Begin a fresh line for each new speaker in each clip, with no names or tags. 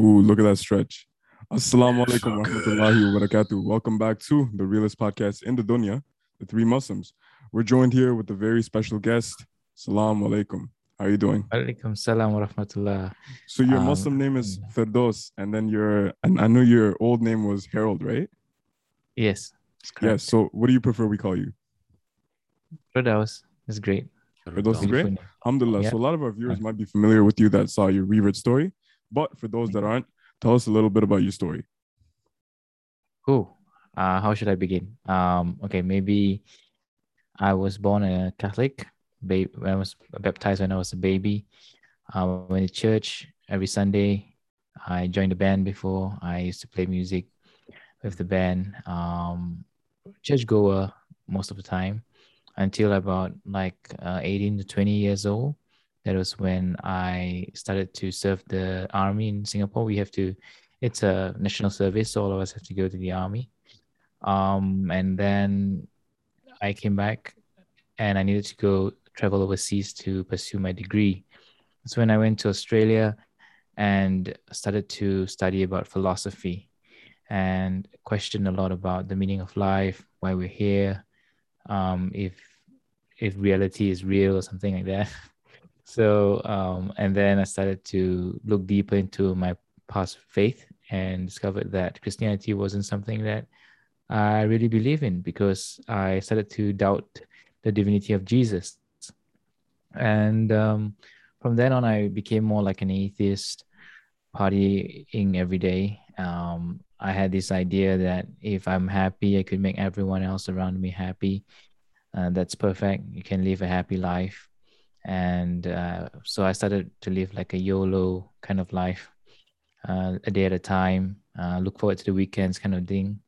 Ooh, look at that stretch. Assalamu alaikum wa rahmatullahi wa barakatuh. Welcome back to the realest podcast in the dunya, the three Muslims. We're joined here with a very special guest. Assalamu alaikum. How are you doing?
Alaikum salam wa rahmatullah.
So your
Um,
Muslim name is Firdos, and then your and I know your old name was Harold, right?
Yes. it's
Yes.
correct.
So what do you prefer we call you?
Firdaus is great.
Firdaus is great. Alhamdulillah.
Yeah.
So a lot of our viewers might be familiar with you that saw your revert story, but for those that aren't, tell us a little bit about your story.
Cool. Uh, how should I begin? Um, okay, maybe I was born a Catholic. Ba- when I was baptized when I was a baby. Uh, went to church every Sunday. I joined a band before. I used to play music with the band. Um, church goer most of the time until about like uh, 18 to 20 years old. That was when I started to serve the army in Singapore. We have to, it's a national service, so all of us have to go to the army. Um, and then I came back and I needed to go travel overseas to pursue my degree. That's when I went to Australia and started to study about philosophy and questioned a lot about the meaning of life, why we're here, um, if if reality is real or something like that. So um, and then I started to look deeper into my past faith and discovered that Christianity wasn't something that I really believe in because I started to doubt the divinity of Jesus. And um, from then on, I became more like an atheist, partying every day. Um, I had this idea that if I'm happy, I could make everyone else around me happy. Uh, that's perfect. You can live a happy life. And uh, so I started to live like a YOLO kind of life, uh, a day at a time, uh, look forward to the weekends kind of thing.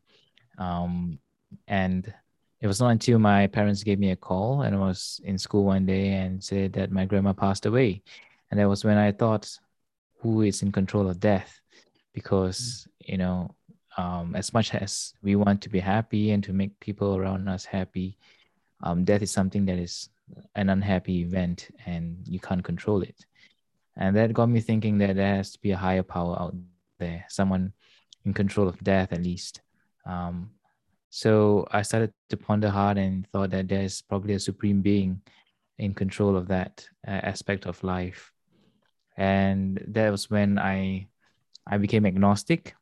Um, and it was not until my parents gave me a call and I was in school one day and said that my grandma passed away. And that was when I thought, who is in control of death? Because, you know, um, as much as we want to be happy and to make people around us happy, um, death is something that is an unhappy event and you can't control it. And that got me thinking that there has to be a higher power out there, someone in control of death at least. Um, so I started to ponder hard and thought that there's probably a supreme being in control of that uh, aspect of life. And that was when I I became agnostic,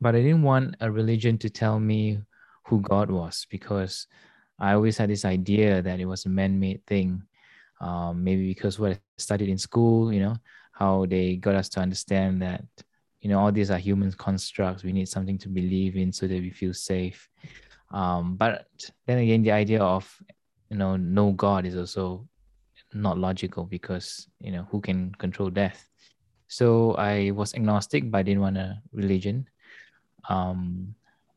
but I didn't want a religion to tell me who God was because I always had this idea that it was a man-made thing. Um, maybe because what I studied in school, you know, how they got us to understand that you know all these are human constructs. We need something to believe in so that we feel safe. Um, but then again the idea of you know no god is also not logical because you know who can control death? So i was agnostic but i didn't want a religion. Um,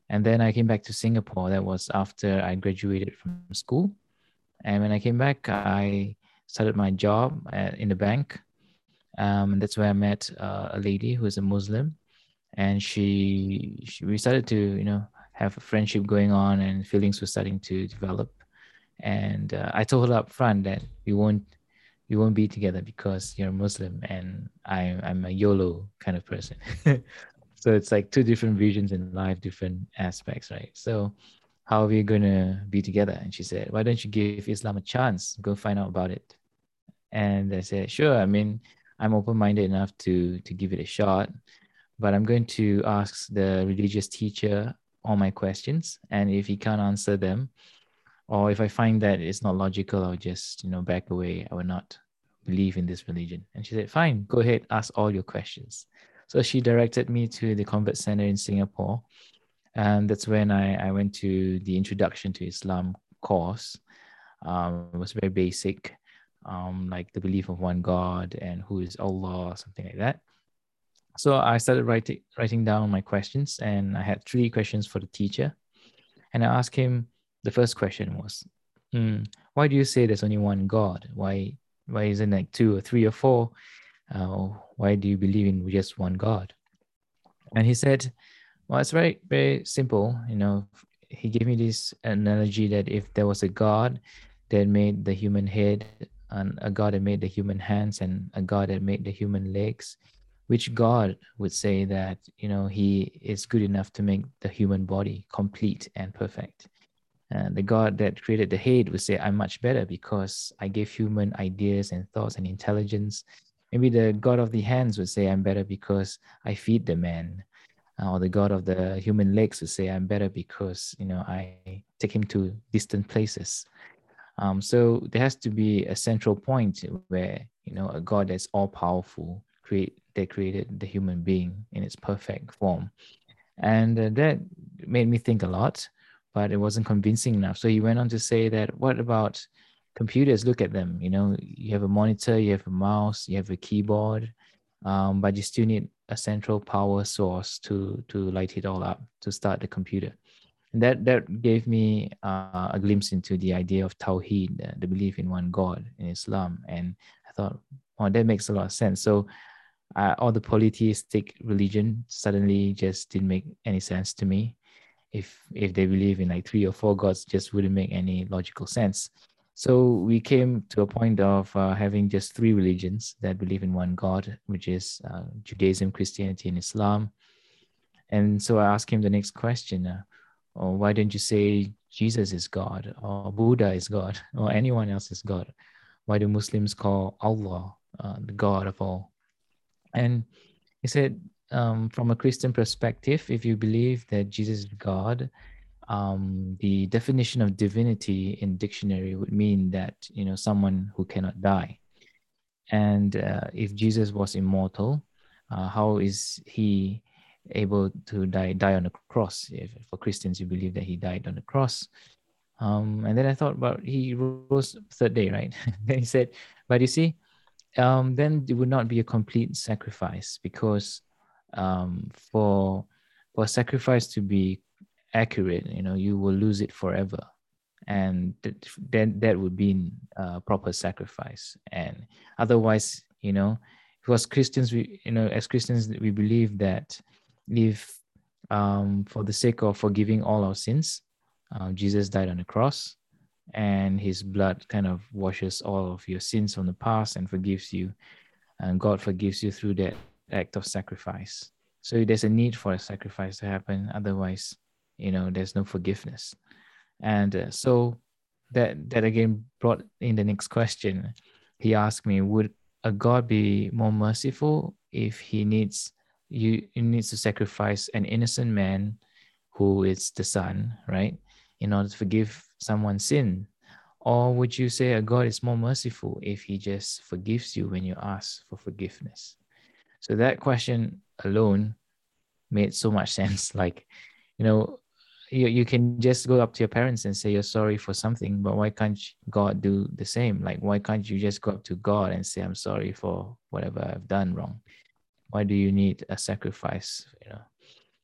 and then i came back to singapore that was after i graduated from school and when i came back i started my job at, in the bank um, and that's where I met uh, a lady who is a Muslim, and she, she we started to you know have a friendship going on, and feelings were starting to develop. And uh, I told her up front that we won't we won't be together because you're a Muslim and I'm, I'm a YOLO kind of person. so it's like two different visions in life, different aspects, right? So how are we gonna be together? And she said, why don't you give Islam a chance? Go find out about it. And I said, sure. I mean, I'm open-minded enough to to give it a shot, but I'm going to ask the religious teacher all my questions, and if he can't answer them, or if I find that it's not logical, I'll just you know back away. I will not believe in this religion. And she said, fine, go ahead, ask all your questions. So she directed me to the Convert Center in Singapore, and that's when I I went to the Introduction to Islam course. Um, it was very basic um, like the belief of one God and who is Allah, something like that. So I started writing writing down my questions, and I had three questions for the teacher. And I asked him. The first question was, "Hmm, "Why do you say there's only one God? Why why isn't like two or three or four? Uh, why do you believe in just one God?" And he said, "Well, it's very very simple. You know, he gave me this analogy that if there was a God that made the human head and a God that made the human hands and a God that made the human legs, which God would say that, you know, he is good enough to make the human body complete and perfect. And the God that created the head would say, I'm much better because I gave human ideas and thoughts and intelligence. Maybe the God of the hands would say, I'm better because I feed the man. Uh, or the God of the human legs would say, I'm better because, you know, I take him to distant places. Um, so there has to be a central point where, you know, a God that's all powerful create they created the human being in its perfect form. And uh, that made me think a lot, but it wasn't convincing enough. So he went on to say that what about computers? Look at them. You know, you have a monitor, you have a mouse, you have a keyboard, um, but you still need a central power source to to light it all up to start the computer. And that that gave me uh, a glimpse into the idea of Tawheed, the belief in one God in Islam. And I thought, oh, that makes a lot of sense. So uh, all the polytheistic religion suddenly just didn't make any sense to me. If if they believe in like three or four gods, just wouldn't make any logical sense. So we came to a point of uh, having just three religions that believe in one God, which is uh, Judaism, Christianity, and Islam. And so I asked him the next question: uh, oh, Why don't you say Jesus is God, or Buddha is God, or anyone else is God? Why do Muslims call Allah uh, the God of all? And he said, um, from a Christian perspective, if you believe that Jesus is God, um, the definition of divinity in dictionary would mean that you know someone who cannot die. And uh, if Jesus was immortal, uh, how is he able to die die on a cross? If for Christians you believe that he died on the cross, um, and then I thought about he rose third day, right? then he said, but you see, um, then it would not be a complete sacrifice because um, for for a sacrifice to be accurate, you know, you will lose it forever, and then that would be a proper sacrifice. And otherwise, you know, because Christians, we you know, as Christians, we believe that if um, for the sake of forgiving all our sins, uh, Jesus died on the cross and his blood kind of washes all of your sins from the past and forgives you and god forgives you through that act of sacrifice. So there's a need for a sacrifice to happen. Otherwise you know there's no forgiveness and uh, so that that again brought in the next question he asked me would a god be more merciful if he needs you needs to sacrifice an innocent man who is the son right in order to forgive someone's sin? Or would you say a God is more merciful if he just forgives you when you ask for forgiveness? So that question alone made so much sense. Like, you know, you, you can just go up to your parents and say you're sorry for something, but why can't God do the same? Like, why can't you just go up to God and say, I'm sorry for whatever I've done wrong? Why do you need a sacrifice? You know,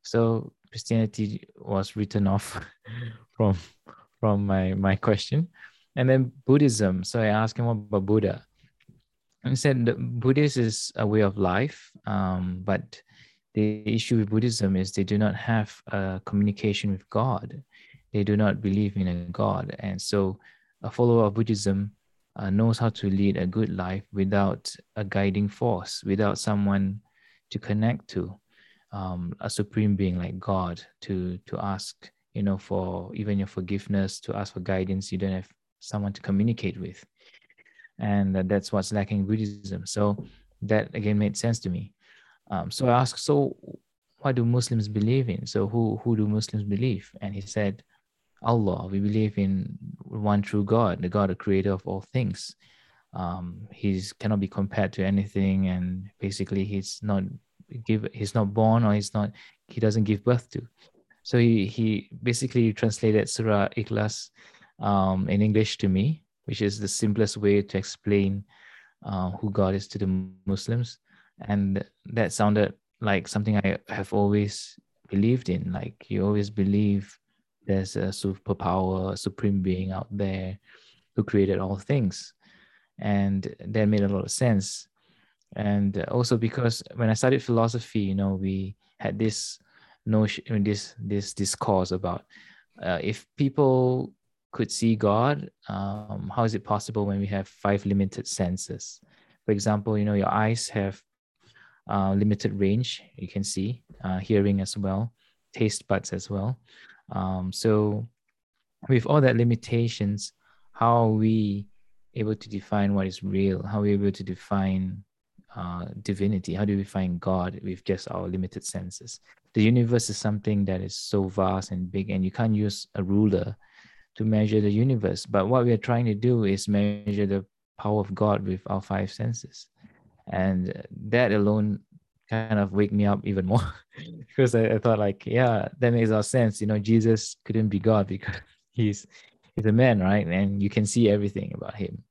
so Christianity was written off from from my my question, and then Buddhism. So I asked him about Buddha, and he said Buddhism is a way of life, um, but the issue with Buddhism is they do not have a communication with God. They do not believe in a God, and so a follower of Buddhism uh, knows how to lead a good life without a guiding force, without someone to connect to um, a supreme being like God to to ask, you know, for even your forgiveness, to ask for guidance. You don't have someone to communicate with, and that's what's lacking in Buddhism. So that again made sense to me. Um, so I asked, so what do Muslims believe in? So who who do Muslims believe? And he said, Allah. We believe in one true God, the God, the creator of all things. Um, he's cannot be compared to anything, and basically he's not give he's not born or he's not he doesn't give birth to so he he basically translated surah ikhlas um, in english to me which is the simplest way to explain uh, who god is to the muslims and that sounded like something i have always believed in. Like you always believe there's a superpower a supreme being out there who created all things. And that made a lot of sense. And also because when I studied philosophy, you know, we had this notion, this this discourse about uh, if people could see God, um, how is it possible when we have five limited senses? For example, you know, your eyes have uh, limited range. You can see uh, hearing as well, taste buds as well. Um, so with all that limitations, how are we able to define what is real? How are we able to define uh, divinity? How do we find God with just our limited senses? The universe is something that is so vast and big, and you can't use a ruler to measure the universe. But what we are trying to do is measure the power of God with our five senses. And that alone kind of wake me up even more because I, I, thought like, yeah, that makes our sense. You know, Jesus couldn't be God because he's he's a man, right? And you can see everything about him.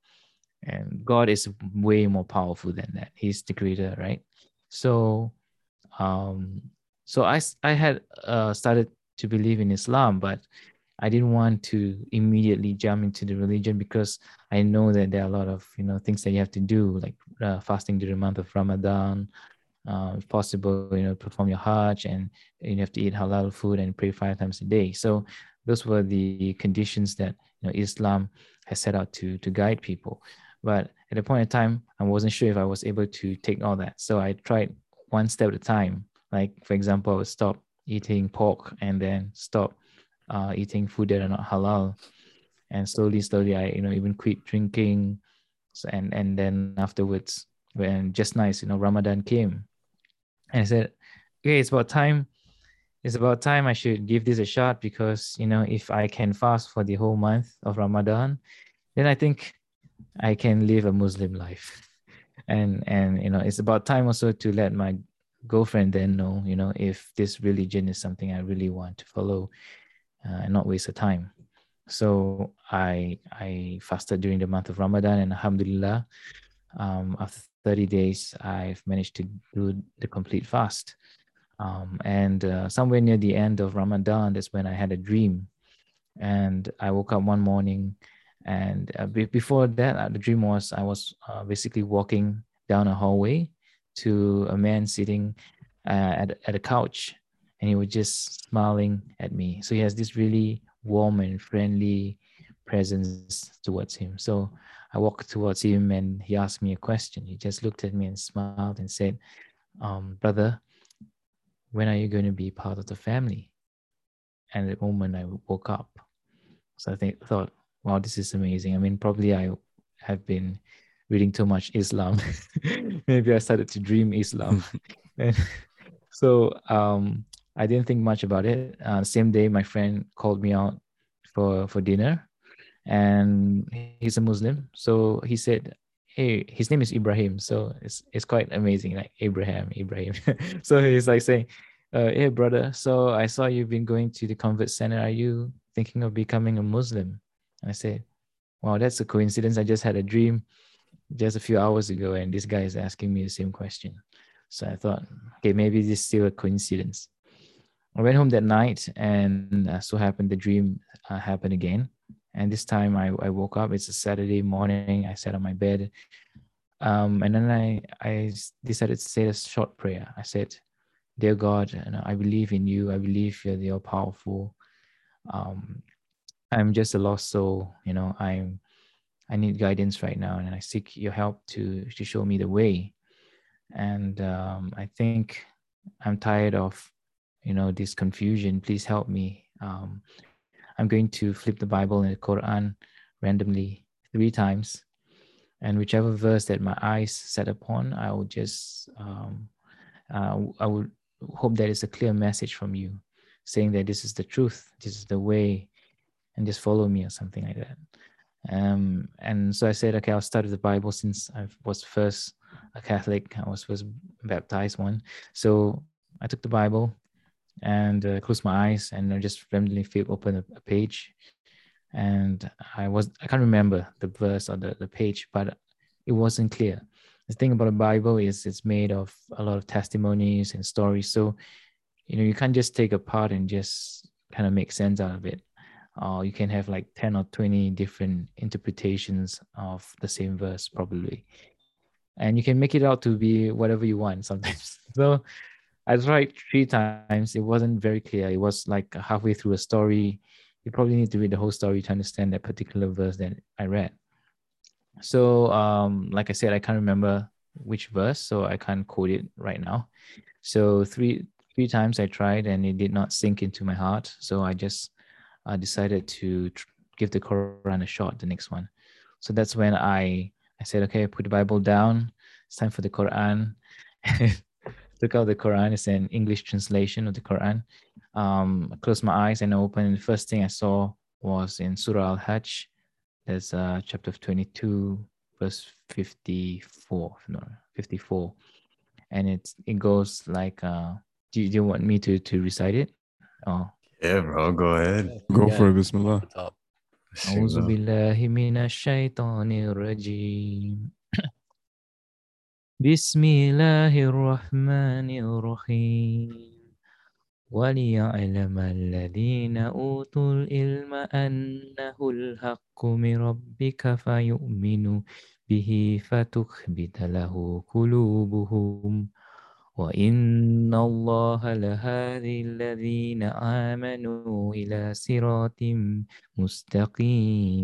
And God is way more powerful than that. He's the creator, right? So um so I I had uh, started to believe in Islam, but I didn't want to immediately jump into the religion because I know that there are a lot of you know things that you have to do, like uh, fasting during the month of Ramadan, uh, if possible, you know, perform your Hajj, and you have to eat halal food and pray five times a day. So those were the conditions that you know Islam has set out to to guide people. But at a point in time, I wasn't sure if I was able to take all that. So I tried one step at a time. Like for example, I would stop eating pork and then stop uh, eating food that are not halal. And slowly, slowly, I you know even quit drinking, so, and and then afterwards, when just nice, you know, Ramadan came, and I said, okay, it's about time. It's about time I should give this a shot because you know if I can fast for the whole month of Ramadan, then I think I can live a Muslim life. And and you know it's about time also to let my girlfriend then know you know if this religion is something I really want to follow uh, and not waste the time. So I I fasted during the month of Ramadan, and Alhamdulillah, um, after 30 days, I've managed to do the complete fast. Um, and uh, somewhere near the end of Ramadan, that's when I had a dream, and I woke up one morning, and uh, be- before that, uh, the dream was I was uh, basically walking down a hallway to a man sitting uh, at at a couch and he was just smiling at me. So he has this really warm and friendly presence towards him. So I walked towards him and he asked me a question. He just looked at me and smiled and said, um, Brother, when are you going to be part of the family? And the moment I woke up. So I think thought, wow, this is amazing. I mean, probably I have been reading too much Islam. Maybe I started to dream Islam. and so um, I didn't think much about it. Uh, same day, my friend called me out for for dinner, and he's a Muslim. So he said, "Hey, his name is Ibrahim." So it's it's quite amazing, like Abraham, Ibrahim. so he's like saying, uh, "Hey, brother. So I saw you've been going to the convert center. Are you thinking of becoming a Muslim?" And I said, "Wow, that's a coincidence. I just had a dream." Just a few hours ago, and this guy is asking me the same question. So I thought, okay, maybe this is still a coincidence. I went home that night, and uh, so happened the dream uh, happened again. And this time I, I woke up. It's a Saturday morning. I sat on my bed, um, and then I I decided to say a short prayer. I said, "Dear God, I believe in you. I believe you're powerful. Um, I'm just a lost soul. You know, I'm I need guidance right now, and I seek your help to to show me the way. And um, I think I'm tired of you know this confusion please help me. Um, i'm going to flip the bible and the quran randomly three times and whichever verse that my eyes set upon i will just um, uh, i would hope that it's a clear message from you saying that this is the truth this is the way and just follow me or something like that. Um, and so i said okay i'll start with the bible since i was first a catholic i was first baptized one. So i took the bible and uh, closed my eyes and I just randomly flip open a, page. And I was I can't remember the verse or the, the page but it wasn't clear. The thing about the Bible is it's made of a lot of testimonies and stories. So you know you can't just take a part and just kind of make sense out of it. Or you can have like 10 or 20 different interpretations of the same verse probably. And you can make it out to be whatever you want sometimes. So I tried three times. It wasn't very clear. It was like halfway through a story. You probably need to read the whole story to understand that particular verse that I read. So, um, like I said, I can't remember which verse, so I can't quote it right now. So three three times I tried and it did not sink into my heart. So I just uh, decided to tr- give the Quran a shot. The next one. So that's when I I said, okay, put the Bible down. It's time for the Quran. Took out the Quran. It's an English translation of the Quran. Um, I closed my eyes and opened. And the first thing I saw was in Surah Al Hajj. There's uh, chapter 22, verse 54. No, 54. And it's it goes like uh do you, do you want me to to recite it? Oh.
Yeah, bro, go ahead.
Go
Yeah.
for it, Bismillah.
Top.
أعوذ بالله من الشيطان الرجيم بسم الله الرحمن الرحيم. وليعلم الذين أوتوا العلم أنه الحق من ربك فيؤمنوا به فتخبت له قلوبهم. وإن الله لهادي الذين آمنوا إلى صراط مستقيم.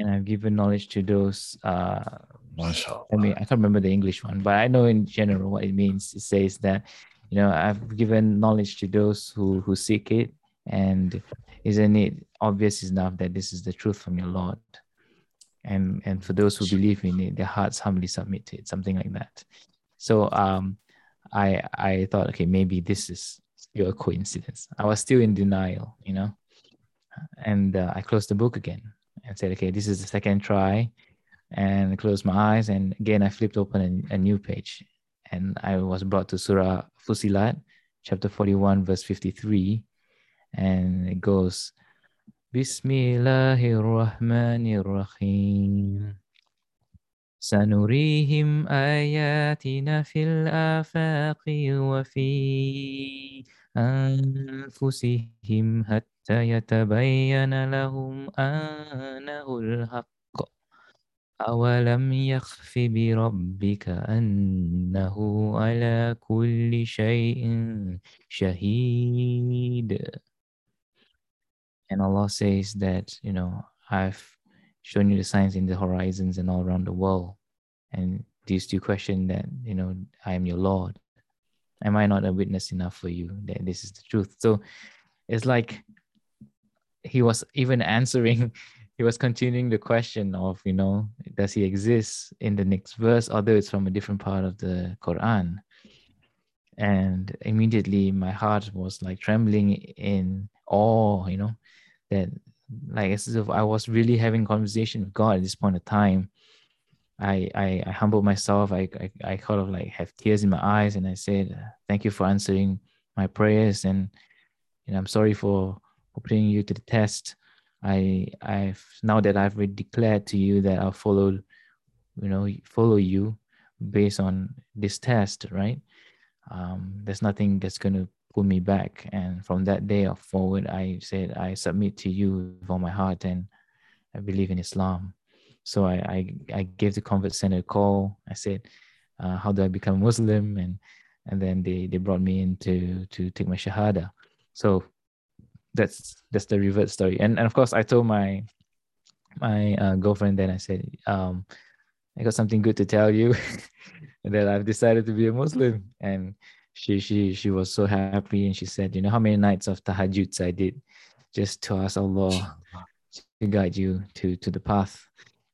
And I've given knowledge to those uh
Mashallah.
I mean I can't remember the English one but I know in general what it means. It says that you know I've given knowledge to those who who seek it and isn't it obvious enough that this is the truth from your Lord? And and for those who believe in it their hearts humbly submit to it something like that. So um I I thought okay maybe this is still a coincidence. I was still in denial you know? And uh, I closed the book again and said, okay, this is the second try, and close closed my eyes. And again, I flipped open a, a new page and I was brought to Surah Fussilat, chapter 41, verse 53. And it goes, Bismillahirrahmanirrahim. سنريهم آياتنا في الآفاق وفي أنفسهم حتى يتبين لهم أنه الحق أولم يخف بربك أنه على كل شيء شهيد And Allah says that, you know, I've shown you the signs in the horizons and all around the world. And do you still question that, you know, I am your Lord? Am I not a witness enough for you that this is the truth? So it's like he was even answering, he was continuing the question of, you know, does he exist in the next verse, although it's from a different part of the Quran? And immediately my heart was like trembling in awe, you know, that like as if I was really having conversation with God at this point of time. I I, I humbled myself. I, I I kind of like have tears in my eyes, and I said, "Thank you for answering my prayers, and and I'm sorry for, for putting you to the test. I I've now that I've declared to you that I'll follow, you know, follow you based on this test, right? Um, there's nothing that's gonna pull me back. And from that day forward, I said, I submit to you with all my heart and I believe in Islam. So I, I, I gave the Convert Center a call. I said, uh, how do I become Muslim? And and then they, they brought me in to, to take my Shahada. So that's that's the revert story. And, and of course, I told my my uh, girlfriend then I said, um, I got something good to tell you that I've decided to be a Muslim. And she she she was so happy and she said, you know how many nights of tahajjuds I did just to ask Allah to guide you to to the path.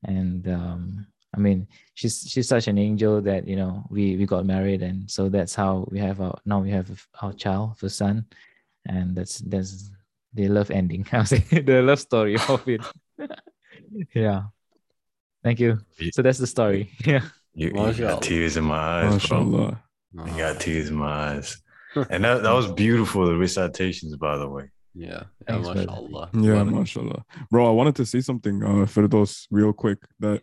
And um, I mean, she's she's such an angel that you know we we got married, and so that's how we have our now we have our child, the son, and that's that's the love ending. I'll say the love story of it. yeah. Thank you. So that's the story. Yeah.
You, you
Mashallah.
got tears in my eyes, bro.
MashaAllah.
You got tears in my eyes. And that, that was beautiful, the recitations, by the way.
Yeah. Yeah,
Thanks, brother.
mashallah.
Yeah,
Barak.
mashallah. Bro, I wanted to say something, uh, Firdos, real quick, that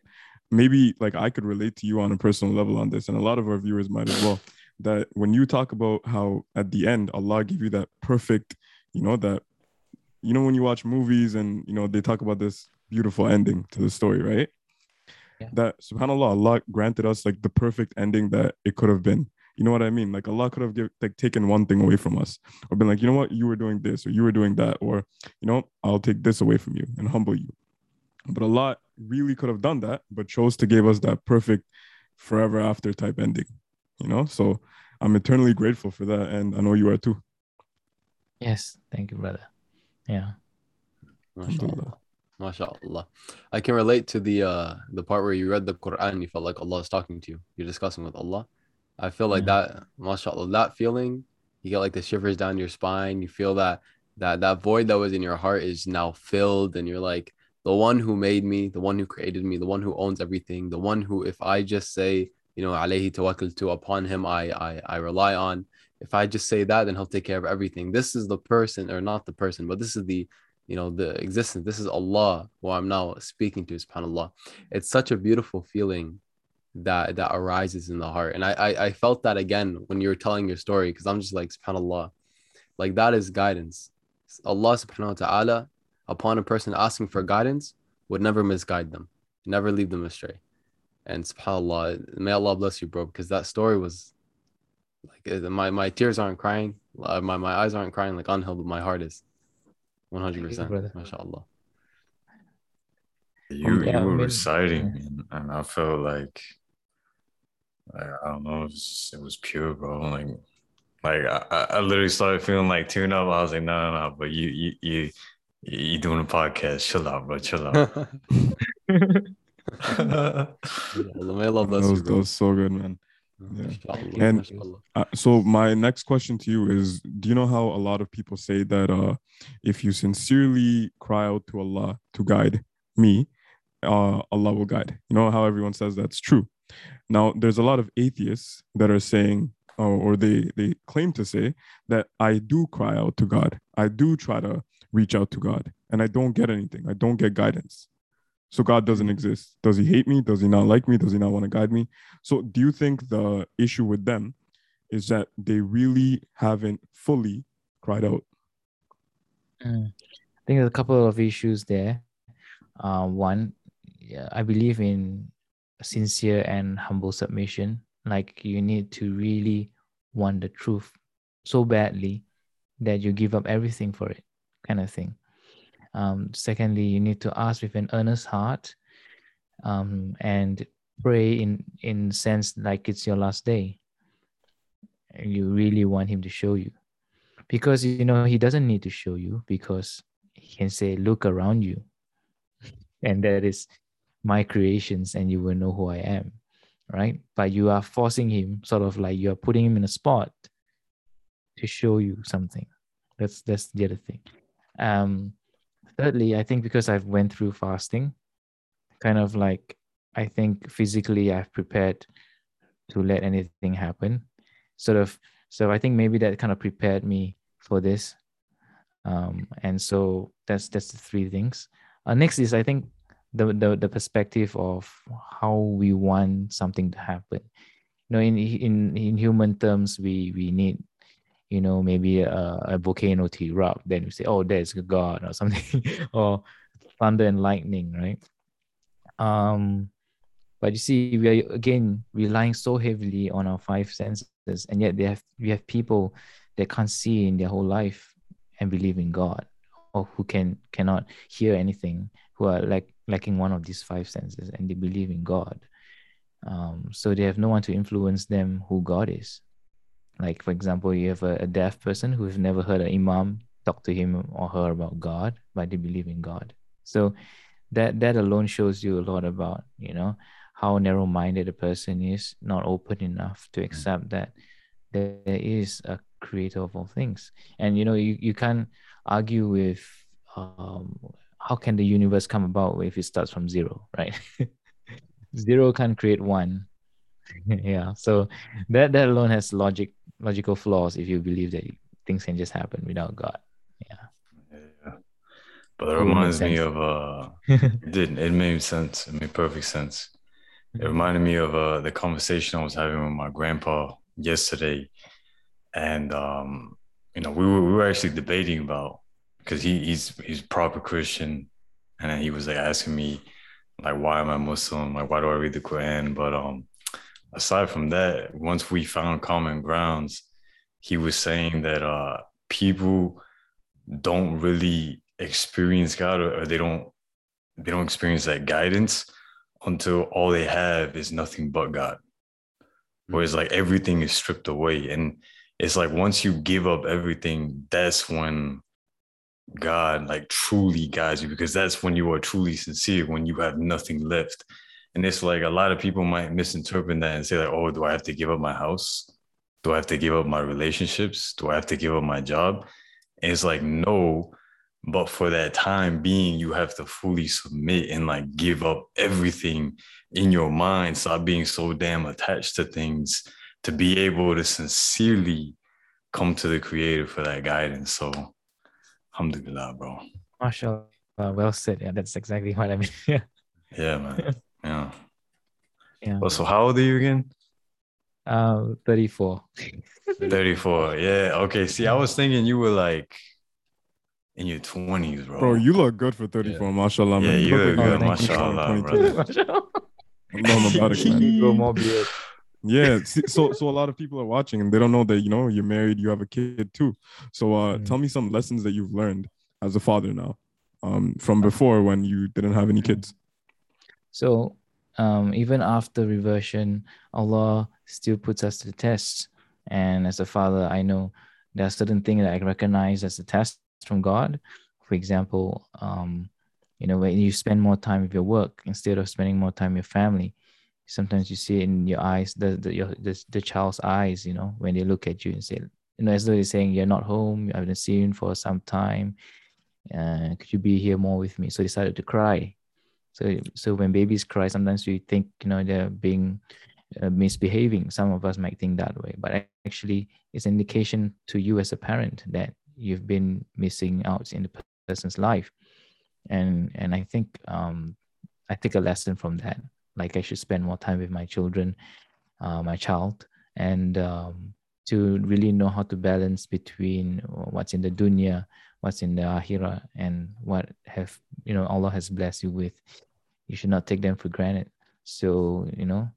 maybe like I could relate to you on a personal level on this, and a lot of our viewers might as well. That when you talk about how at the end Allah gave you that perfect, you know, that you know when you watch movies and you know they talk about this beautiful ending to the story, right?
Yeah.
That subhanAllah, Allah granted us like the perfect ending that it could have been. You know what I mean? Like Allah could have give, like taken one thing away from us, or been like, you know what, you were doing this, or you were doing that, or you know, I'll take this away from you and humble you. But Allah really could have done that, but chose to give us that perfect forever after type ending. You know, so I'm eternally grateful for that, and I know you are too.
Yes, thank you, brother. Yeah.
MashaAllah. MashaAllah. I can relate to the uh the part where you read the Quran you felt like Allah is talking to you. You're discussing with Allah. I feel like that, mashallah, that feeling, you get like the shivers down your spine. You feel that that that void that was in your heart is now filled, and you're like, the one who made me, the one who created me, the one who owns everything, the one who, if I just say, you know, alayhi to upon him I, I I rely on. If I just say that, then he'll take care of everything. This is the person, or not the person, but this is the you know the existence. This is allah who i'm now speaking to subhanallah. It's such a beautiful feeling that that arises in the heart. And i i, I felt that again when you were telling your story because i'm just like subhanallah like that is guidance. Allah subhanahu wa ta'ala upon a person asking for guidance would never misguide them never leave them astray. And subhanallah may allah bless you bro because that story was like my, my tears aren't crying uh, my, my eyes aren't crying like on but my heart is 100% mashallah
you, um, yeah, you were I reciting yeah. and i felt like like, I don't know, it was, it was pure, bro. Like, like I, I literally started feeling like tune up. I was like, no, no, no. But you, you, you, you doing a podcast? Chill out, bro. Chill out.
that, was, that was so good, man. Yeah. And uh, so my next question to you is do you know how a lot of people say that uh if you sincerely cry out to Allah to guide me, uh Allah will guide. You know how everyone says that's true. Now, there's a lot of atheists that are saying, or, or they they claim to say that I do cry out to God. I do try to reach out to God, and I don't get anything. I don't get guidance. So God doesn't exist. Does he hate me? Does he not like me? Does he not want to guide me? So do you think the issue with them is that they really haven't fully cried out?
Mm. I think there's a couple of issues there. Uh, one, I believe in sincere and humble submission. Like you need to really want the truth so badly that you give up everything for it, kind of thing. Um, secondly, you need to ask with an earnest heart um, and pray in in sense like it's your last day. And you really want him to show you, because you know he doesn't need to show you because he can say, "Look around you," and that is my creations and you will know who I am, right? But you are forcing him, sort of like you're putting him in a spot to show you something. That's that's the other thing. Um, thirdly, I think because I've went through fasting, kind of like I think physically I've prepared to let anything happen. Sort of so I think maybe that kind of prepared me for this. Um, and so that's that's the three things. Uh, next is I think the, the the perspective of how we want something to happen you know in in in human terms we we need you know maybe a, a volcano to erupt then we say oh there's god or something or thunder and lightning right um but you see we are again relying so heavily on our five senses and yet they have we have people that can't see in their whole life and believe in god or who can cannot hear anything who are like lacking one of these five senses and they believe in God. Um, so they have no one to influence them who God is. Like, for example, you have a, a deaf person who has never heard an imam talk to him or her about God, but they believe in God. So that that alone shows you a lot about, you know, how narrow-minded a person is, not open enough to accept that there is a creator of all things. And you know, you, you can't argue with um, how can the universe come about if it starts from zero, right? zero can't create one. yeah. So that that alone has logic logical flaws if you believe that things can just happen without God. Yeah.
Yeah. But it reminds me of uh it didn't it made sense. It made perfect sense. It mm-hmm. reminded me of uh the conversation I was having with my grandpa yesterday. And um, you know, we were we were actually debating about because he, he's he's proper Christian, and he was like asking me like why am I Muslim? Like why do I read the Quran? But um, aside from that, once we found common grounds, he was saying that uh people don't really experience God or, or they don't they don't experience that guidance until all they have is nothing but God. Whereas like everything is stripped away. And it's like once you give up everything, that's when God like truly guides you because that's when you are truly sincere, when you have nothing left. And it's like a lot of people might misinterpret that and say, like, oh, do I have to give up my house? Do I have to give up my relationships? Do I have to give up my job? And it's like, no, but for that time being, you have to fully submit and like give up everything in your mind. Stop being so damn attached to things to be able to sincerely come to the creator for that guidance. So, alhamdulillah, bro.
Mashallah. Well said. Yeah, that's exactly what I mean. yeah.
Yeah, man. Yeah.
Yeah.
Well, so how old are you again?
Uh, 34.
34. Yeah. Okay. See, I was thinking you were like in your 20s, bro.
Bro, you look good for 34, yeah. mashallah.
Yeah,
man.
you look good,
thank
mashallah, brother.
No, Mubarak, man.
Grow more beard.
Yeah, so so a lot of people are watching and they don't know that you know you're married, you have a kid too. So uh,
Mm.
tell me some lessons that you've learned as a father now, um, from before when you didn't have any kids.
So um, even after reversion, Allah still puts us to the test. And as a father, I know there are certain things that I recognize as a test from God. For example, um, you know, when you spend more time with your work instead of spending more time with your family, sometimes you see in your eyes, the the, your, the the child's eyes, you know, when they look at you and say, you know, as though they're saying, "You're not home. I haven't seen you for some time. Uh, could you be here more with me?" So they started to cry. So, so when babies cry, sometimes we think, you know, they're being uh, misbehaving. Some of us might think that way, but actually, it's an indication to you as a parent that you've been missing out in the person's life. And and I think um, I take a lesson from that. Like I should spend more time with my children, uh, my child, and um, to really know how to balance between what's in the dunya what's in the akhirah and what have you know Allah has blessed you with. You should not take them for granted. So you know,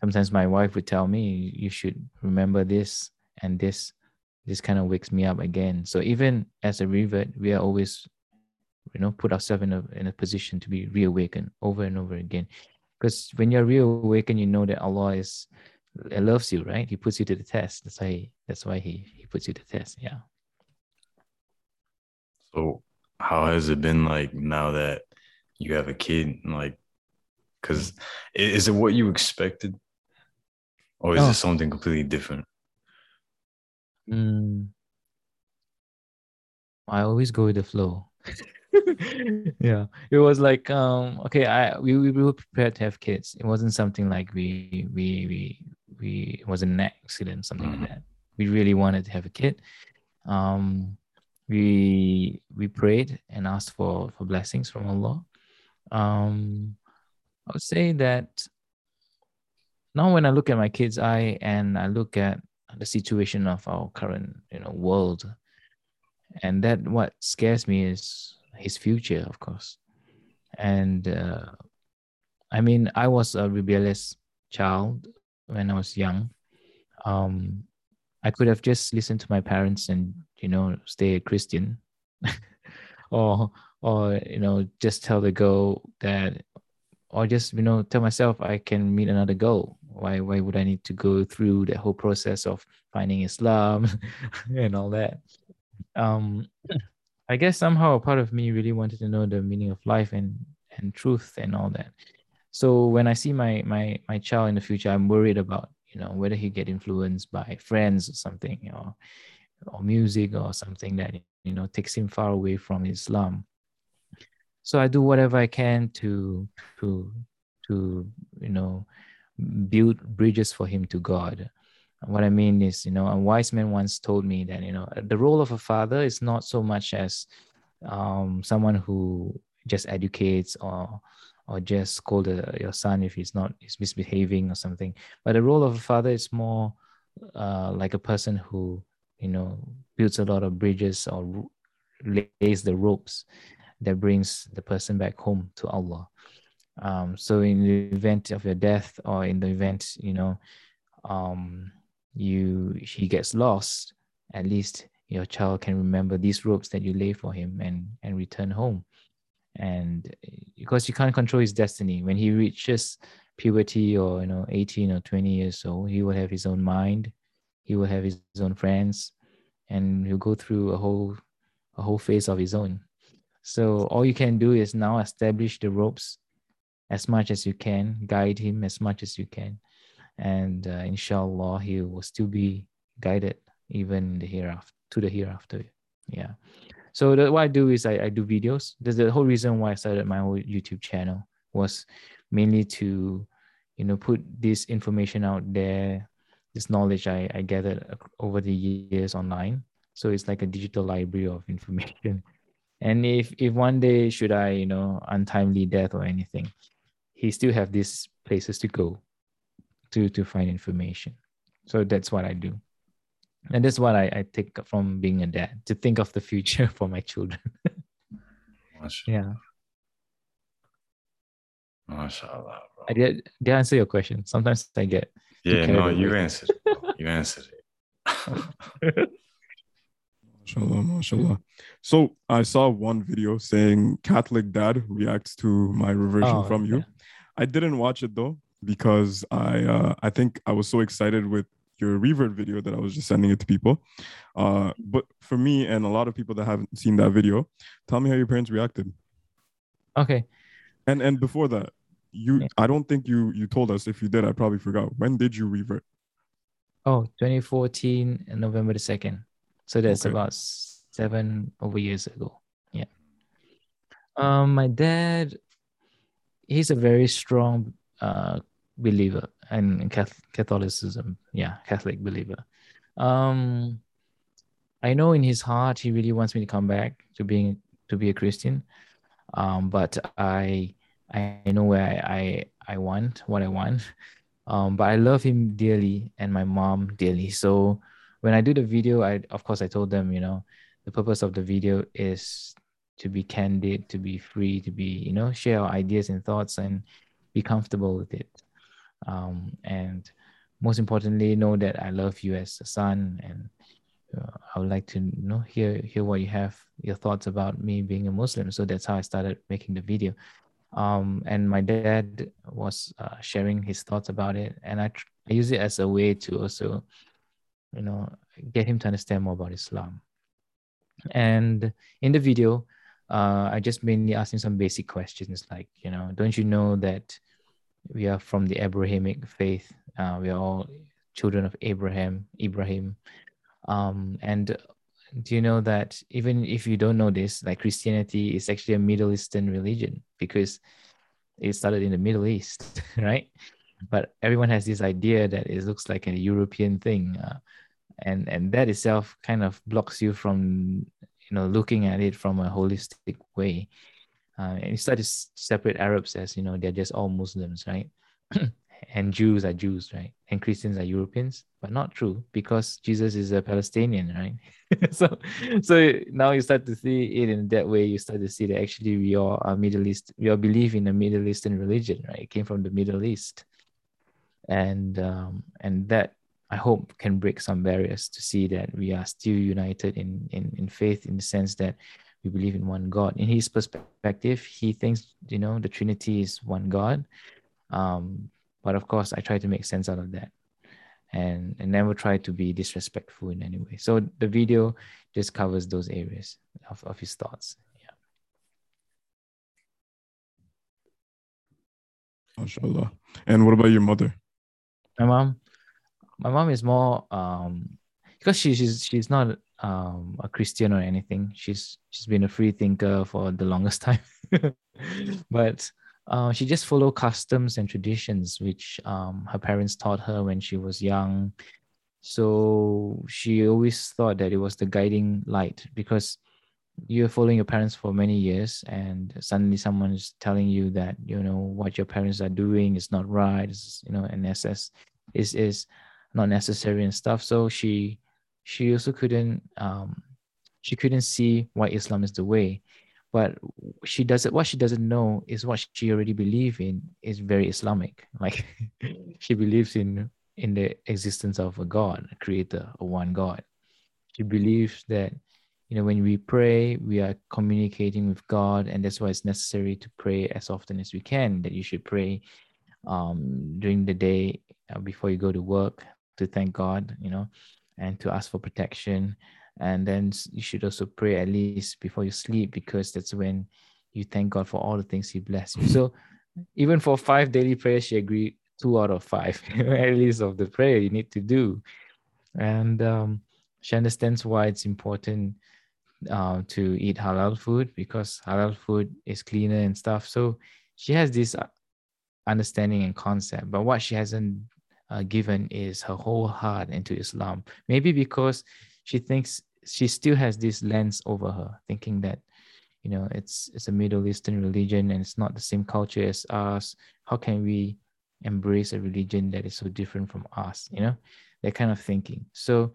sometimes my wife would tell me, "You should remember this and this." This kind of wakes me up again. So even as a revert, we are always, you know, put ourselves in a in a position to be reawakened over and over again. Because when you're reawakened, you know that Allah is loves you, right? He puts you to the test. That's why. That's why he he puts you to the test. Yeah.
So, how has it been like now that you have a kid? Like, because is it what you expected, or is
Oh.
it something completely different?
Mm. I always go with the flow. yeah, it was like um okay, I we, we were prepared to have kids. It wasn't something like we we we we it wasn't an accident, something
Mhm.
like that. We really wanted to have a kid. Um, we we prayed and asked for for blessings from Allah. Um, I would say that now when I look at my kid's eye and I look at the situation of our current you know world and that what scares me is his future of course and uh, i mean i was a rebellious child when i was young um i could have just listened to my parents and you know stay a christian. Or or you know just tell the girl that or just you know tell myself i can meet another girl. Why why would i need to go through the whole process of finding islam and all that? Um i guess somehow a part of me really wanted to know the meaning of life and and truth and all that. So when i see my my my child in the future i'm worried about you know whether he get influenced by friends or something or or music or something that you know takes him far away from islam. So i do whatever i can to to to you know build bridges for him to god. What i mean is you know a wise man once told me that you know the role of a father is not so much as um, someone who just educates or or just scold your son if he's not he's misbehaving or something but the role of a father is more uh, like a person who you know builds a lot of bridges or lays the ropes that brings the person back home to Allah. Um, so in the event of your death or in the event, you know, um, you he gets lost, at least your child can remember these ropes that you lay for him and and return home. And because you can't control his destiny. When he reaches puberty or you know 18 or 20 years old he will have his own mind. He will have his own friends. And he'll go through a whole a whole phase of his own. So all you can do is now establish the ropes as much as you can guide him as much as you can. And uh, inshallah he will still be guided even the hereafter to the hereafter. Yeah so the, what I do is I, I do videos. There's the whole reason why I started my whole YouTube channel was mainly to, you know, put this information out there, this knowledge I, I gathered over the years online. So it's like a digital library of information. And if if one day should I, you know, untimely death or anything, he still have these places to go to to find information. So that's what I do and that's what I, I take from being a dad to think of the future for my children yeah
MashaAllah, bro.
I did, did I answer your question? Sometimes I get
yeah, no, you answered. you answered it.
mashallah, mashallah. So I saw one video saying Catholic dad reacts to my reversion
Oh,
from you.
yeah.
I didn't watch it though because I uh, I think I was so excited with your revert video that I was just sending it to people. Uh, but for me and a lot of people that haven't seen that video, tell me how your parents reacted.
okay
And and before that, you
Yeah.
I don't think you you told us. If you did, I probably forgot. When did you revert?
oh 2014 and november the 2nd so that's
Okay.
about seven over years ago yeah um my dad he's a very strong uh believer Cath- catholicism. Yeah catholic believer. Um i know in his heart he really wants me to come back to being to be a christian. Um but i i know where i i, I want what i want. Um but i love him dearly and my mom dearly. So when i do the video i of course i told them you know the purpose of the video is to be candid to be free to be you know share our ideas and thoughts and be comfortable with it um and most importantly know that i love you as a son and uh, i would like to know hear hear what you have your thoughts about me being a muslim. So that's how i started making the video. Um, and my dad was uh, sharing his thoughts about it. And I, tr- I use it as a way to also you know get him to understand more about islam. And in the video uh, i just mainly asked him some basic questions like you know don't you know that we are from the abrahamic faith uh, we are all children of abraham ibrahim um, and do you know that even if you don't know this, like Christianity is actually a Middle Eastern religion because it started in the Middle East, right? But everyone has this idea that it looks like a European thing, uh, and and that itself kind of blocks you from you know looking at it from a holistic way. Uh, and you start to separate Arabs as you know they're just all Muslims, right? and Jews are Jews, right? And Christians are Europeans, but not true because Jesus is a Palestinian, right? so so now you start to see it in that way you start to see that actually we are middle east we all believe in a middle eastern religion right it came from the middle east and um, and that i hope can break some barriers to see that we are still united in in, in faith in the sense that we believe in one god in his perspective he thinks you know the trinity is one god um, but of course i try to make sense out of that and, and never try to be disrespectful in any way. So the video just covers those areas of, of his thoughts. Yeah.
MashaAllah. And what about your mother?
My mom, my mom is more um because she, she's she's not um a Christian or anything. She's she's been a free thinker for the longest time. but uh, she just follow customs and traditions which um, her parents taught her when she was young. So she always thought that it was the guiding light because you're following your parents for many years and suddenly someone is telling you that you know what your parents are doing is not right is you know and SS is is not necessary and stuff. So she she also couldn't um she couldn't see why Islam is the way. But she doesn't what she doesn't know is what she already believes in is very islamic. Like she believes in in the existence of a god a creator a one god. She believes that you know, when we pray, we are communicating with God, and that's why it's necessary to pray as often as we can. That you should pray um, during the day uh, before you go to work to thank God, you know, and to ask for protection. And then you should also pray at least before you sleep because that's when you thank God for all the things He blessed you. So even for five daily prayers, she agreed two out of five at least of the prayer you need to do. And um, she understands why it's important uh, to eat halal food because halal food is cleaner and stuff. So she has this uh, understanding and concept, but what she hasn't uh, given is her whole heart into Islam. Maybe because she thinks she still has this lens over her, thinking that you know it's it's a Middle Eastern religion and it's not the same culture as us. How can we embrace a religion that is so different from us? You know, that kind of thinking. So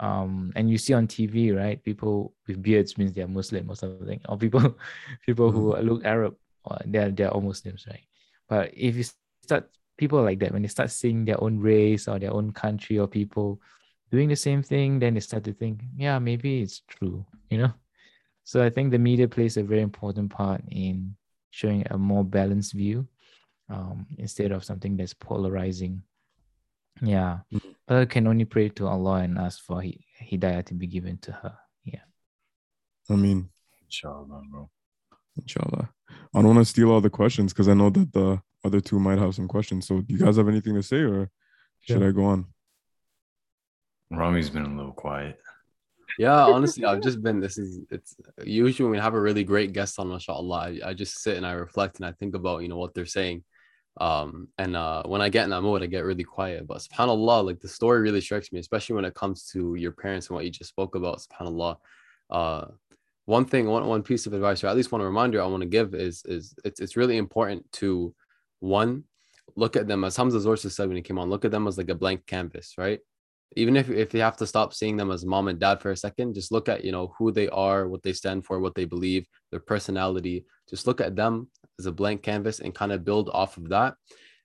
um and you see on tv right people with beards means they're muslim or something or people people mm-hmm. who look arab they're they're all muslims right but if you start people like that when they start seeing their own race or their own country or people doing the same thing then they start to think yeah maybe it's true you know so i think the media plays a very important part in showing a more balanced view um, instead of something that's polarizing yeah. Mm-hmm. But can only pray to Allah and ask for hidayah to be given to her. Yeah.
I mean,
inshallah, bro.
Inshallah. I don't want to steal all the questions because I know that the other two might have some questions. So, do you guys have anything to say or should I go on?
Rami's been a little quiet.
Yeah, honestly, I've just been. This is it's usually when we have a really great guest on, mashallah. I, I just sit and I reflect and I think about you know what they're saying um and uh when i get in that mode i get really quiet but subhanallah like the story really strikes me especially when it comes to your parents and what you just spoke about subhanallah uh one thing one, one piece of advice or at least one reminder i want to give is is it's, it's really important to one look at them as Hamza Tzortzis said when he came on look at them as like a blank canvas right? Even if, if you have to stop seeing them as mom and dad for a second just look at you know who they are what they stand for what they believe their personality. Just look at them as a blank canvas and kind of build off of that.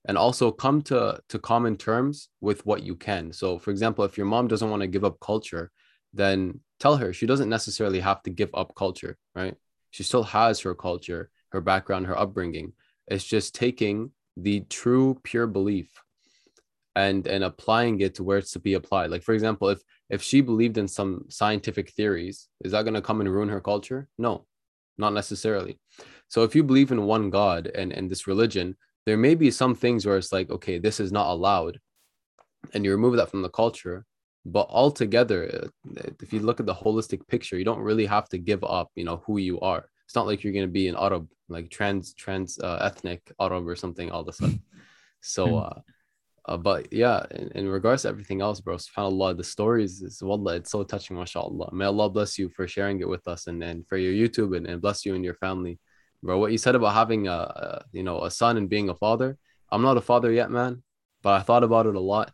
And also come to to common terms with what you can. So for example if your mom doesn't want to give up culture then tell her she doesn't necessarily have to give up culture right she still has her culture her background her upbringing it's just taking the true pure belief and and applying it to where it's to be applied like for example if if she believed in some scientific theories is that going to come and ruin her culture no not necessarily so if you believe in one God and, and this religion, there may be some things where it's like, okay, this is not allowed. And you remove that from the culture. But altogether, uh, if you look at the holistic picture, you don't really have to give up, you know, who you are. It's not like you're going to be an Arab, like trans, trans uh, ethnic Arab or something all of a sudden. So, hmm. uh, uh, but yeah, in, in, regards to everything else, bro, subhanAllah, the stories is wallah, it's so touching, mashallah. May Allah bless you for sharing it with us and, and for your YouTube and, and bless you and your family bro. What you said about having a, a, you know a son and being a father. I'm not a father yet, man, but I thought about it a lot,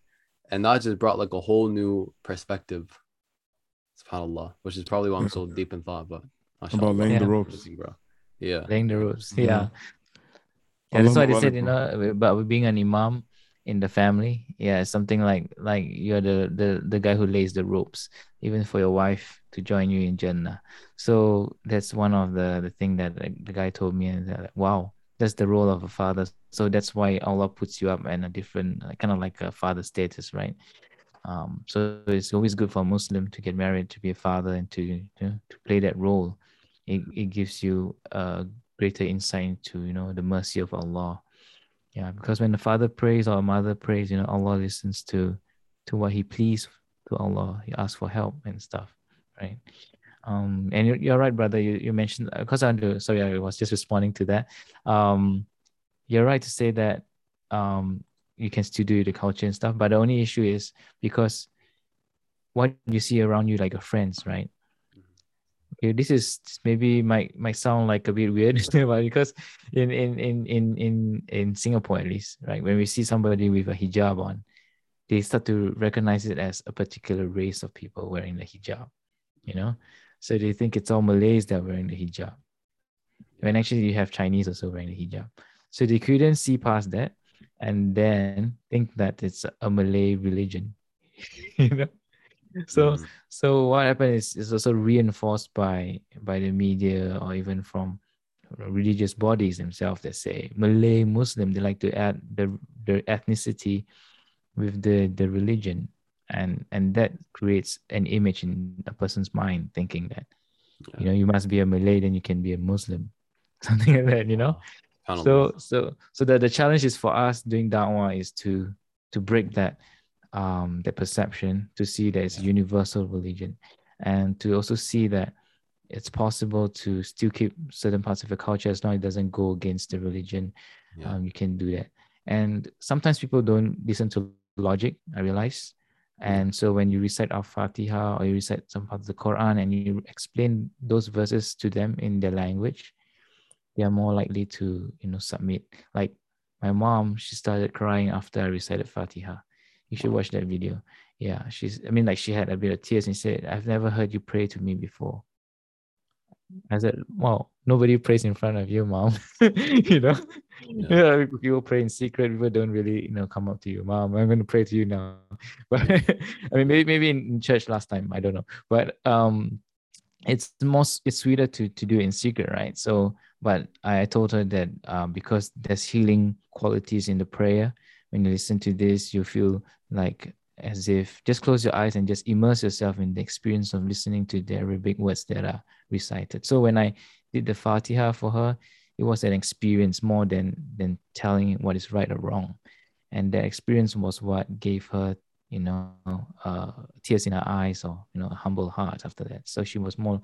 and that just brought like a whole new perspective. Subhanallah, which is probably why I'm so mm. deep in thought. But
about laying yeah. the ropes,
bro. Yeah,
laying the ropes. Yeah. yeah. yeah that's why they said, you know, about being an imam in the family. Yeah, something like like you're the the the guy who lays the ropes, even for your wife to join you in Jannah. So that's one of the the thing that the guy told me, and like, wow, that's the role of a father. So that's why Allah puts you up in a different kind of like a father status, right? Um, so it's always good for a Muslim to get married, to be a father, and to to, to play that role. It, it gives you a greater insight into you know the mercy of Allah yeah because when the father prays or a mother prays you know allah listens to to what he pleads to allah he asks for help and stuff right um and you're, you're right brother. You, you mentioned because uh, i sorry i was just responding to that. Um you're right to say that um you can still do the culture and stuff but the only issue is because what you see around you like your friends right? Okay, this is maybe might might sound like a bit weird, but because in in in in in in Singapore at least, right, when we see somebody with a hijab on, they start to recognize it as a particular race of people wearing the hijab, you know, so they think it's all Malays that are wearing the hijab, when actually you have Chinese also wearing the hijab, so they couldn't see past that, and then think that it's a Malay religion, you know? So
Mm.
so what happened is is also reinforced by by the media or even from religious bodies themselves that say Malay Muslim they like to add the their ethnicity with the the religion and and that creates an image in a person's mind thinking that you know you must be a Malay then you can be a Muslim something like that you know? So so so the, the challenge is for us doing da'wah is to to break that um that perception to see that it's a universal religion and to also see that it's possible to still keep certain parts of your culture as long as it doesn't go against the religion
Yeah.
um, you can do that. And sometimes people don't listen to logic i realize and so when you recite al-fatiha or you recite some parts of the quran and you explain those verses to them in their language they are more likely to you know submit. Like my mom she started crying after i recited fatiha. You should watch that video. Yeah she's i mean like she had a bit of tears and said i've never heard you pray to me before i said well nobody prays in front of you mom. You know?
Yeah.
people pray in secret people don't really you know come up to you mom i'm going to pray to you now. But i mean maybe maybe in, church last time i don't know. But um it's most it's sweeter to to do it in secret right? So but i told her that um, because there's healing qualities in the prayer when you listen to this you feel like as if just close your eyes and just immerse yourself in the experience of listening to the arabic words that are recited. So when i did the fatiha for her it was an experience more than than telling what is right or wrong. And that experience was what gave her you know uh, tears in her eyes or you know a humble heart after that. So she was more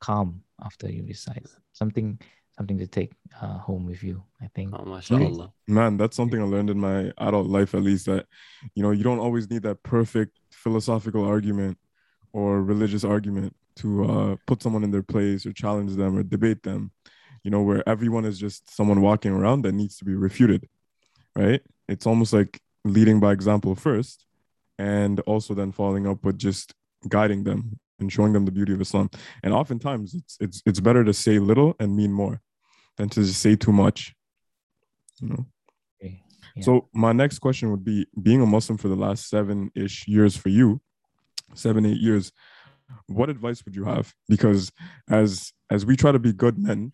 calm after you recite. Something something to take uh, home with you i think.
Oh, mashallah.
Man, that's something I learned in my adult life, at least that, you know, you don't always need that perfect philosophical argument or religious argument to uh, put someone in their place or challenge them or debate them, you know, where everyone is just someone walking around that needs to be refuted, right? It's almost like leading by example first and also then following up with just guiding them and showing them the beauty of Islam. And oftentimes it's it's it's better to say little and mean more than to just say too much. You know.
Okay. Yeah.
So my next question would be being a Muslim for the last seven-ish years for you, seven, eight years, what advice would you have? Because as as we try to be good men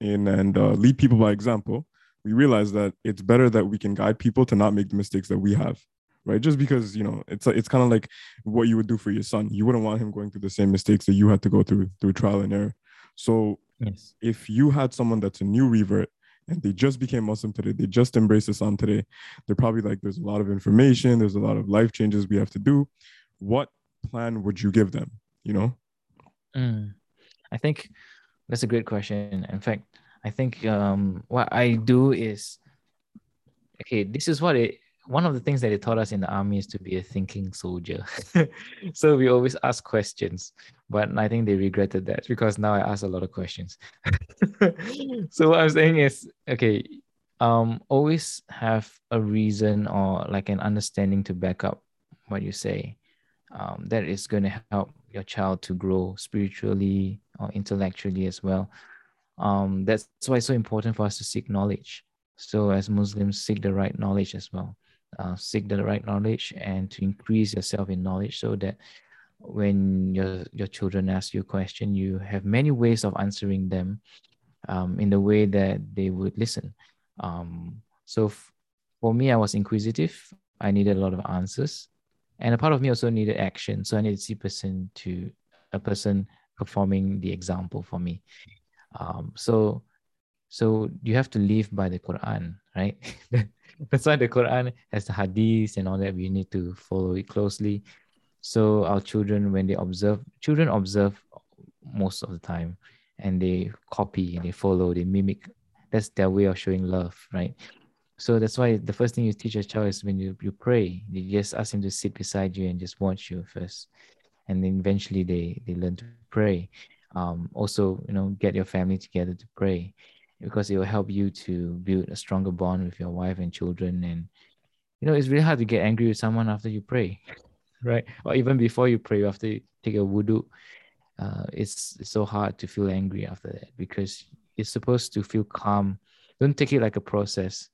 in and uh, lead people by example, we realize that it's better that we can guide people to not make the mistakes that we have. Right, just because you know it's it's kind of like what you would do for your son. You wouldn't want him going through the same mistakes that you had to go through through trial and error. So
yes
if you had someone that's a new revert and they just became Muslim today, they just embraced Islam today, they're probably like, there's a lot of information, there's a lot of life changes we have to do. What plan would you give them? You know?
Mm. I think that's a great question. In fact, I think um, what I do is okay. This is what it. One of the things that they taught us in the army is to be a thinking soldier. so we always ask questions, but I think they regretted that because now I ask a lot of questions. so what I'm saying is, okay, um, always have a reason or like an understanding to back up what you say. Um, that is going to help your child to grow spiritually or intellectually as well. Um, that's why it's so important for us to seek knowledge. So as Muslims, seek the right knowledge as well. Uh, seek the right knowledge and to increase yourself in knowledge so that when your your children ask you a question, you have many ways of answering them um, in the way that they would listen. Um, so f- for me, I was inquisitive. I needed a lot of answers, and a part of me also needed action. So I needed to see person to a person performing the example for me. Um, so so you have to live by the Quran, right? That's why the Quran has the hadith and all that. We need to follow it closely. So our children, when they observe, children observe most of the time, and they copy and they follow, they mimic. That's their way of showing love, right? So that's why the first thing you teach a child is when you, you pray, you just ask him to sit beside you and just watch you first. And then eventually they, they learn to pray. Um, also, you know, get your family together to pray because it will help you to build a stronger bond with your wife and children. And, you know, it's really hard to get angry with someone after you pray, right? Or even before you pray, after you take a wudu, uh, it's, it's so hard to feel angry after that because it's supposed to feel calm. Don't take it like a process.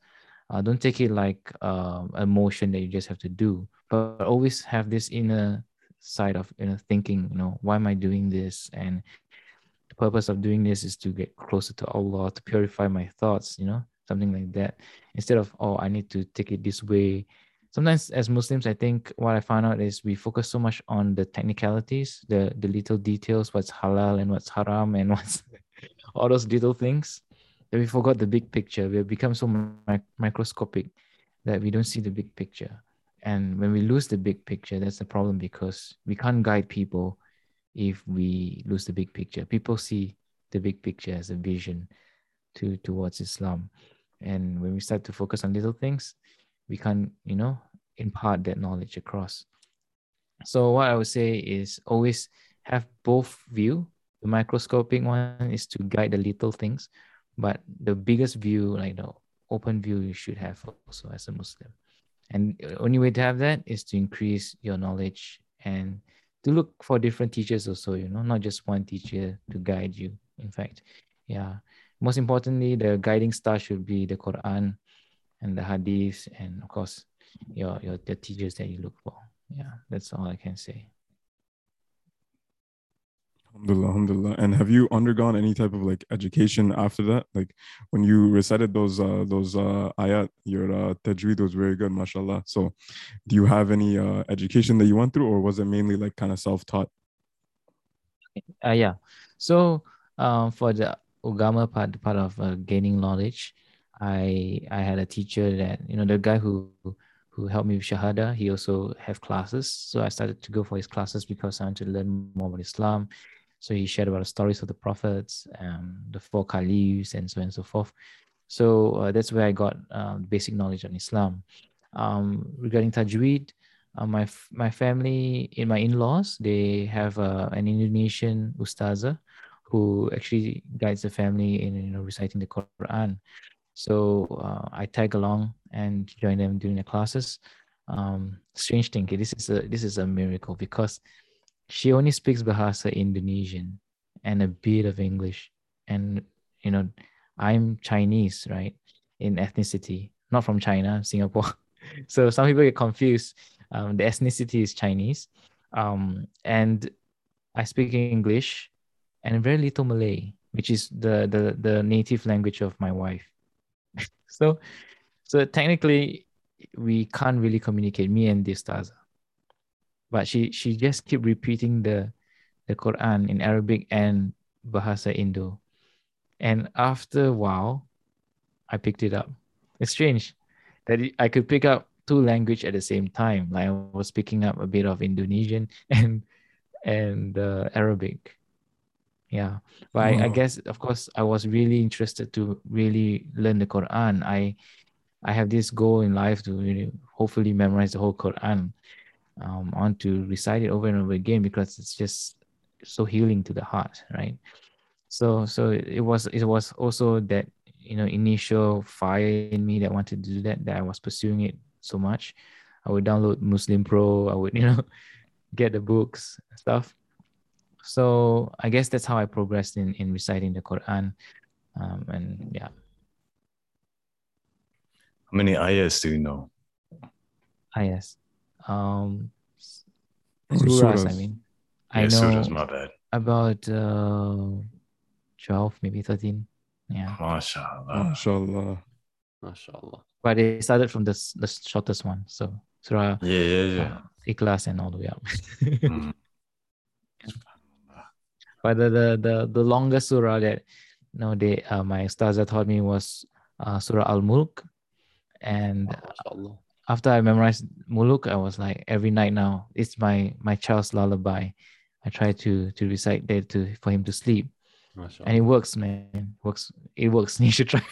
Uh, don't take it like um, a motion that you just have to do, but always have this inner side of you know thinking, you know, why am I doing this? And the purpose of doing this is to get closer to Allah, to purify my thoughts, you know, something like that. Instead of, oh, I need to take it this way. Sometimes as Muslims, I think what I found out is we focus so much on the technicalities, the the little details, what's halal and what's haram and what's all those little things that we forgot the big picture. We have become so mi- microscopic that we don't see the big picture. And when we lose the big picture, that's the problem because we can't guide people if we lose the big picture. People see the big picture as a vision to towards Islam. And when we start to focus on little things, we can't, you know, impart that knowledge across. So what I would say is always have both view. The microscopic one is to guide the little things, but the biggest view, like the open view, you should have also as a Muslim. And the only way to have that is to increase your knowledge and to look for different teachers also, you know, not just one teacher to guide you. In fact, yeah. Most importantly, the guiding star should be the Quran and the Hadith, and of course, your your the teachers that you look for. Yeah, that's all I can say.
Alhamdulillah, alhamdulillah. And have you undergone any type of like education after that? Like when you recited those uh those uh ayat, your uh tajweed was very good, mashallah. So do you have any uh education that you went through or was it mainly like kind of self-taught?
Uh, yeah. So um for the Ugama part, part of uh, gaining knowledge, I I had a teacher that you know the guy who who helped me with Shahada. He also have classes, so I started to go for his classes because I wanted to learn more about Islam. So he shared about the stories of the prophets, um, the four caliphs, and so on and so forth. So uh, that's where I got uh, basic knowledge on Islam. Um, regarding Tajweed, uh, my my family, in my in-laws, they have uh, an Indonesian ustaza who actually guides the family in you know reciting the Quran. So uh, I tag along and join them during the classes. Um, strange thing, this is a this is a miracle because she only speaks Bahasa Indonesian and a bit of English. And, you know, I'm Chinese, right? In ethnicity, not from China, Singapore. so some people get confused. Um, the ethnicity is Chinese. Um, and I speak English and very little Malay, which is the, the, the native language of my wife. so, so technically, we can't really communicate, me and this Taza but she she just keep repeating the the Quran in Arabic and Bahasa Indo. And after a while, I picked it up. It's strange that I could pick up two language at the same time. Like I was picking up a bit of Indonesian and and uh, Arabic. Yeah, but I, I guess of course I was really interested to really learn the Quran. I I have this goal in life to really hopefully memorize the whole Quran um, on to recite it over and over again because it's just so healing to the heart, right? So so it was it was also that you know initial fire in me that wanted to do that that I was pursuing it so much. I would download Muslim Pro. I would you know get the books stuff. So I guess that's how I progressed in in reciting the Quran, um, and yeah.
How many ayahs do you know?
Ayahs um
Or
surahs,
surahs.
I mean.
Yeah,
I know
surahs, my bad.
about uh 12, maybe 13. Yeah.
MashaAllah.
Mashallah.
MashaAllah.
But they started from the, the shortest one. So Surah
Yeah, yeah, yeah.
uh, Ikhlas and all the way up.
Mm.
but the, the the the longest surah that you know they uh, my ustazah taught me was uh, Surah Al Mulk. And
MashaAllah.
After I memorized Muluk, I was like every night now, it's my my child's lullaby. I try to to recite that to for him to sleep. and it works, man. It Works. It works. You should try.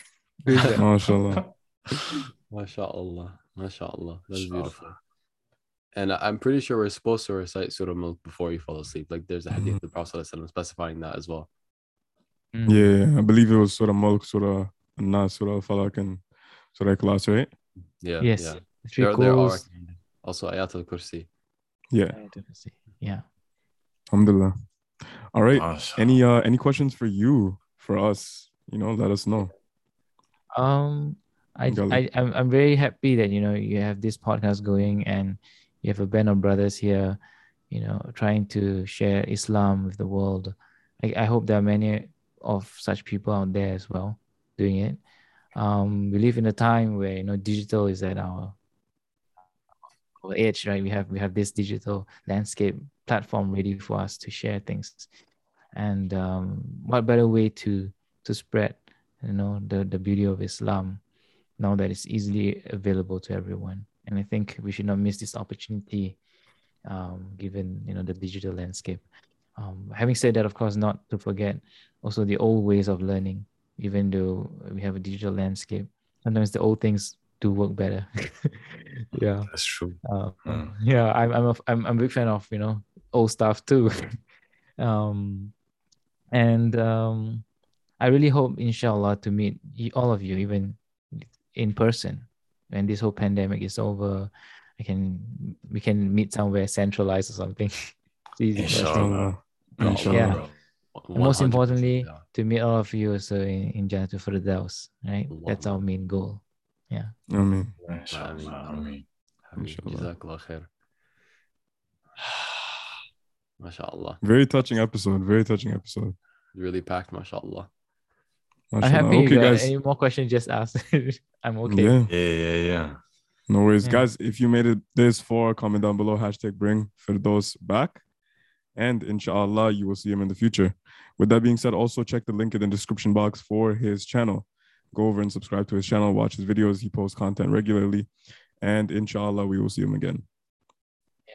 doing that.
Mashallah.
MashaAllah. MashaAllah. That's
Mashallah.
beautiful. And I- I'm pretty sure we're supposed to recite Surah Mulk before you fall asleep. Like there's a hadith of the Prophet ﷺ specifying that as well.
Mm.
Yeah, I believe it was Surah Mulk, Surah An-Nas, Surah Al-Falaq, and Surah Ikhlas, right?
Yeah.
Yes.
Yeah.
Three
There, there are also Ayat al Kursi.
Yeah,
Yeah.
alhamdulillah. All right.
MashaAllah.
Any uh any questions for you, for us? You know, let us know.
Um, I, I I'm, I'm very happy that you know you have this podcast going and you have a band of brothers here, you know, trying to share Islam with the world. I, I hope there are many of such people out there as well doing it. Um, we live in a time where you know digital is at our, our age, right? We have we have this digital landscape platform ready for us to share things, and um, what better way to to spread you know the the beauty of Islam now that it's easily available to everyone. And I think we should not miss this opportunity, um, given you know the digital landscape. Um, having said that, of course, not to forget also the old ways of learning. Even though we have a digital landscape, sometimes the old things do work better. yeah,
That's true. Mm.
yeah. I'm I'm a, I'm I'm a big fan of you know old stuff too. um, and um, I really hope, inshallah, to meet all of you, even in person, when this whole pandemic is over. I can we can meet somewhere centralized or something. it's easy for us.
Inshallah.
Inshallah.
Yeah. most importantly,
yeah.
to meet all of you also in, in Jannatul Firdaus, right? That's our main goal. Yeah.
Ameen. Mashallah.
Very touching episode. Very touching episode.
Really packed, mashallah. mashallah.
I'm happy
okay, guys.
any more questions just ask. I'm okay.
Yeah,
yeah, yeah. yeah.
No worries.
Yeah.
Guys, if you made it this far, comment down below. Hashtag bring Firdaus back. And inshallah, you will see him in the future. With that being said, also check the link in the description box for his channel. Go over and subscribe to his channel, watch his videos. He posts content regularly. And inshallah, we will see him again.
Yeah.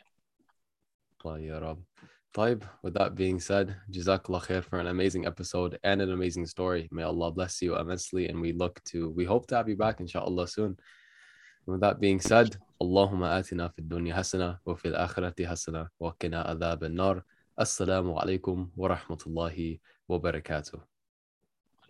Taib, with that being said, Jazakallah khair for an amazing episode and an amazing story. May Allah bless you immensely. And we look to, we hope to have you back, inshallah, soon. And with that being said, Allahumma atina fid dunya hasana wa fil akhirati hasana wa qina adhab an-nar. Assalamu
alaikum wa rahmatullahi wa barakatuh.